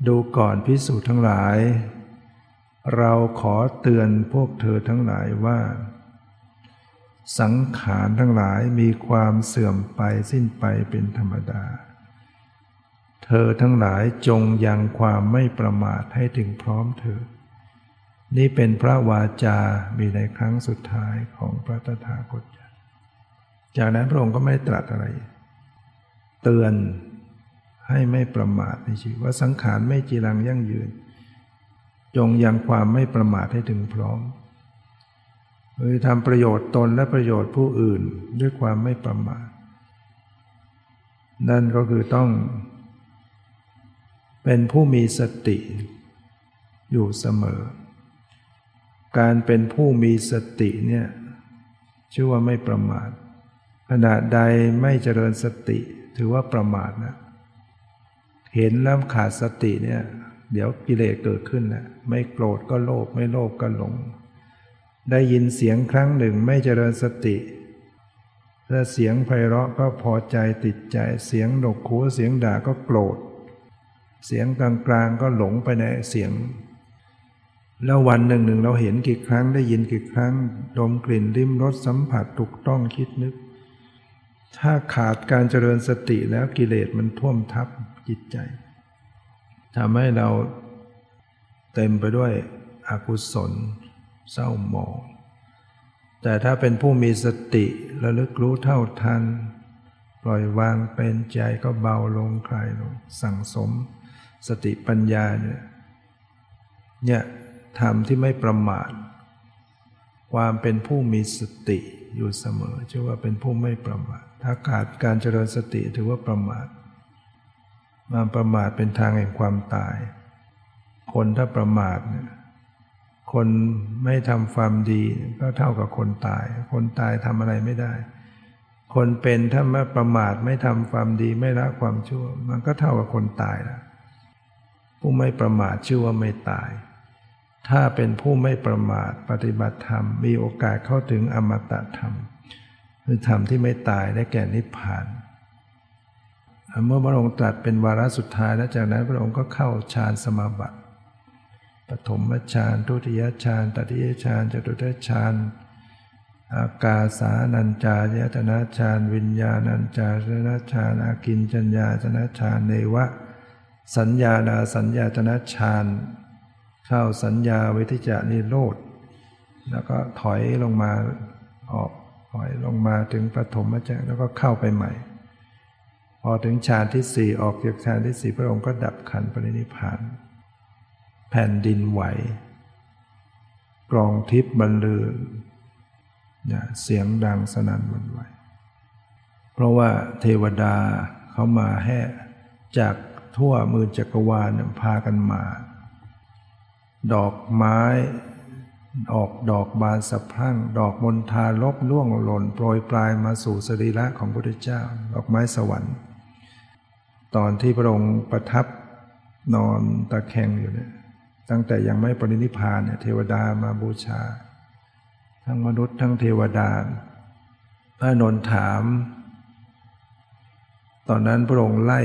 ดูก่อนพิสูจน์ทั้งหลาย เราขอเตือนพวกเธอทั้งหลายว่า สังขารทั้งหลายมีความเสื่อมไปสิ้นไปเป็นธรรมดา เธอทั้งหลายจงยังความไม่ประมาทให้ถึงพร้อมเธอนี่เป็นพระวาจา มีในครั้งสุดท้ายของพระตถาคตจากนั้นพระองค์ก็ไม่ตรัสอะไร เตือนให้ไม่ประมาทในชีวิตว่าสังขารไม่จีรังยั่งยืน จงยังความไม่ประมาทให้ถึงพร้อมคือทำประโยชน์ตนและประโยชน์ผู้อื่นด้วยความไม่ประมาทนั่นก็คือต้อง เป็นผู้มีสติ อยู่เสมอ การเป็นผู้มีสติเนี่ยชื่อว่าไม่ประมาทขณะใดไม่เจริญสติ ถือว่าประมาทนะ เห็นแล้วขาดสติเนี่ย เดี๋ยวกิเลสเกิดขึ้นนะไม่โกรธก็โลภไม่โลภก็หลง ได้ยินเสียงครั้งหนึ่งไม่เจริญสติถ้าเสียงไพเราะก็พอใจติดใจเสียงดกคูเสียงด่าก็โกรธ เสียงกลางๆก็หลงไปในเสียง แล้ววันหนึ่งหนึ่งเราเห็นกี่ครั้งได้ยินกี่ครั้ง ดมกลิ่นริมรสสัมผัสถูกต้องคิดนึก ถ้าขาดการเจริญสติแล้วกิเลสมันท่วมทับจิตใจทำให้เราเต็มไปด้วยอกุศล เศร้าหมอง แต่ถ้าเป็นผู้มีสติระลึกรู้เท่าทัน ปล่อยวางเป็นใจก็เบาลงคลายลง สั่งสม สติปัญญาเนี่ยเนี่ยทำที่ไม่ประมาท ความเป็นผู้มีสติอยู่เสมอชื่อว่าเป็นผู้ไม่ประมาท ถ้าขาดการเจริญสติถือว่าประมาทมาประมาทเป็นทางแห่งความตาย คนถ้าประมาทเนี่ยคนไม่ทำความดีก็เท่ากับคนตาย คนตายทำอะไรไม่ได้ คนเป็นถ้าไม่ประมาทไม่ทำความดีไม่ละความชั่ว มันก็เท่ากับคนตายละผู้ไม่ประมาทชื่อว่าไม่ตาย ถ้าเป็นผู้ไม่ประมาทปฏิบัติธรรม มีโอกาสเข้าถึงอมตะธรรม คือธรรมที่ไม่ตายได้แก่นิพพาน เมื่อพระองค์ตรัสเป็นวาระสุดท้ายแล้วจากนั้นพระองค์ก็เข้าฌานสมาบัติปฐมฌานทุติยฌานตติยฌานจตุตฌานอากาสานัญจายตนะฌานวิญญาณัญจายตนะฌานอากินจัญญาตนะฌานเนวะ สัญญาดาสัญญาตนะฌานเข้าสัญญาวิทิจานิโรธแล้วก็ถอยลงมาออก ถอยลงมาถึงปฐมฌานแล้วก็เข้าไปใหม่ พอถึงฌานที่สี่ออกจากฌานที่สี่พระองค์ก็ดับขันปรินิพาน แผ่นดินไหวกรองทิพย์บรรลือเสียงดังสนั่นวันไหว เพราะว่าเทวดาเขามาแห่จากทั่วมือจักรวาลพากันมา ดอกไม้ ออกดอกบานสะพรั่ง ดอกมณฑาลบล่วงหล่นโปรยปลายมาสู่สรีระของพระพุทธเจ้า ดอกไม้สวรรค์ ตอนที่พระองค์ประทับนอนตะแคงอยู่เนี่ยตั้งแต่ยังไม่ปรินิพานเนี่ยเทวดามาบูชา ทั้งมนุษย์ทั้งเทวดา พระนนถาม ตอนนั้นพระองค์ไล่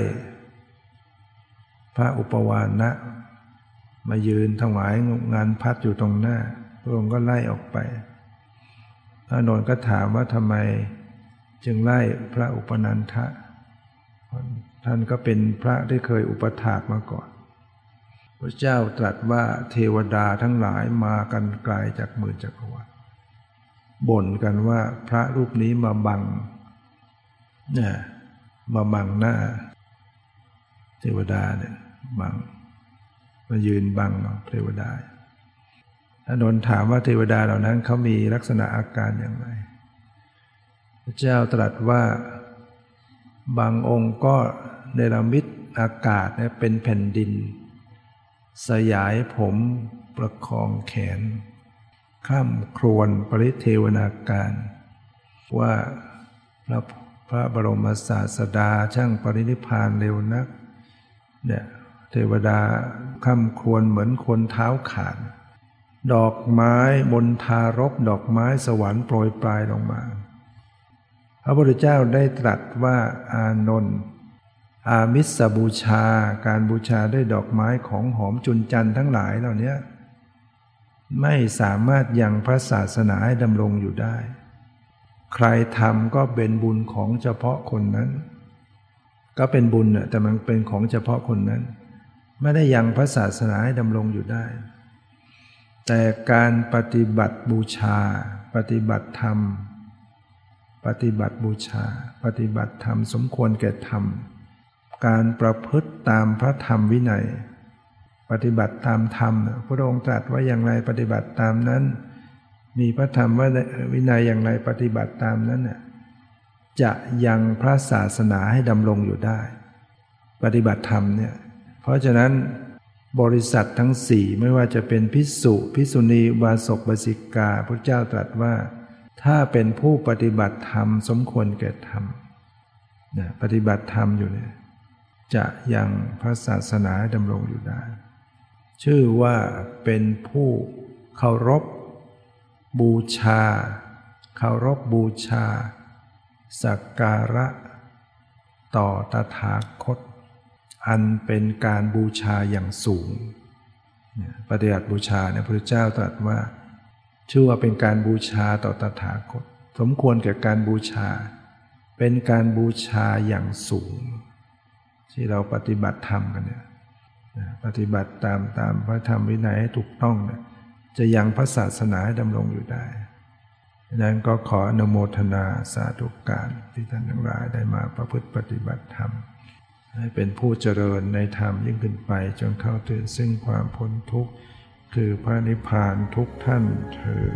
พระอุปวานะ มายืนถวายงานพัดอยู่ตรงหน้า พระองค์ก็ไล่ออกไปพระนนก็ถามว่าทำไมจึงไล่พระอุปนันทะ ท่านก็เป็นพระที่เคยอุปถากมาก่อน พระเจ้าตรัสว่าเทวดาทั้งหลายมากันไกลาจากหมื่นจักรวาลบ่นกันว่าพระรูปนี้มาบังนี่มาบังหน้า เทวดาเนี่ยบัง มายืนบังเทวดา อนนท์ถามว่าเทวดาเหล่านั้นเขามีลักษณะอาการอย่างไร พระเจ้าตรัสว่าบางองค์ก็เนรมิตอากาศเป็นแผ่นดิน สยายผมประคองแขนข้ามครวนปริเทวนาการ ว่าพระพระบรมศาสดาช่างปรินิพานเร็วนักเนี่ยเทวดาข้ามควรเหมือนคนเท้าขาด ดอกไม้บนทารกดอกไม้สวรรค์โปรยปลายลงมา พระพุทธเจ้าได้ตรัสว่าอานนท์อามิสบูชาการบูชาด้วยดอกไม้ของหอมจุนจันทั้งหลายเหล่านี้ไม่สามารถยังพระศาสนาให้ดำรงอยู่ได้ ใครทำก็เป็นบุญของเฉพาะคนนั้น ก็เป็นบุญแต่มันเป็นของเฉพาะคนนั้น ไม่ได้ยังพระศาสนาให้ดำรงอยู่ได้ แต่การปฏิบัติบูชา ปฏิบัติธรรม ปฏิบัติบูชา ปฏิบัติธรรมสมควรแก่ธรรม การประพฤติตามพระธรรมวินัย ปฏิบัติตามธรรมพระองค์ตรัสว่าอย่างไรปฏิบัติตามนั้น มีพระธรรมว่าวินัยอย่างไรปฏิบัติตามนั้นจะยังพระศาสนาให้ดำรงอยู่ได้ ปฏิบัติธรรมเนี่ยเพราะฉะนั้น บริษัททั้งสี่ไม่ว่าจะเป็นพิสุพิสุณีวาสกบาสิกาพระเจ้าตรัสว่า ถ้าเป็นผู้ปฏิบัติธรรมสมควรแก่ธรรมปฏิบัติธรรมอยู่เนี่ยจะยังพระศาสนาดำรงอยู่ได้ ชื่อว่าเป็นผู้เคารพ บูชา เคารพบูชา สักการะ ต่อตถาคต อันเป็นการบูชาอย่างสูงปฏิบัติบูชาเนี่ยพระเจ้าตรัสว่า ชื่อว่าเป็นการบูชาต่อตถาคต สมควรแก่การบูชา เป็นการบูชาอย่างสูง ที่เราปฏิบัติธรรมกันเนี่ยปฏิบัติตามตามพระธรรมวินัยให้ถูกต้องเนี่ยจะยังพระศาสนาให้ดำรงอยู่ได้ดังนั้นก็ขออนุโมทนาสาธุการที่ท่านทั้งหลายได้มาประพฤติปฏิบัติธรรม ให้เป็นผู้เจริญในธรรมยิ่งขึ้นไป จนเข้าถึงซึ่งความพ้นทุกข์ คือพระนิพพานทุกท่านเธอ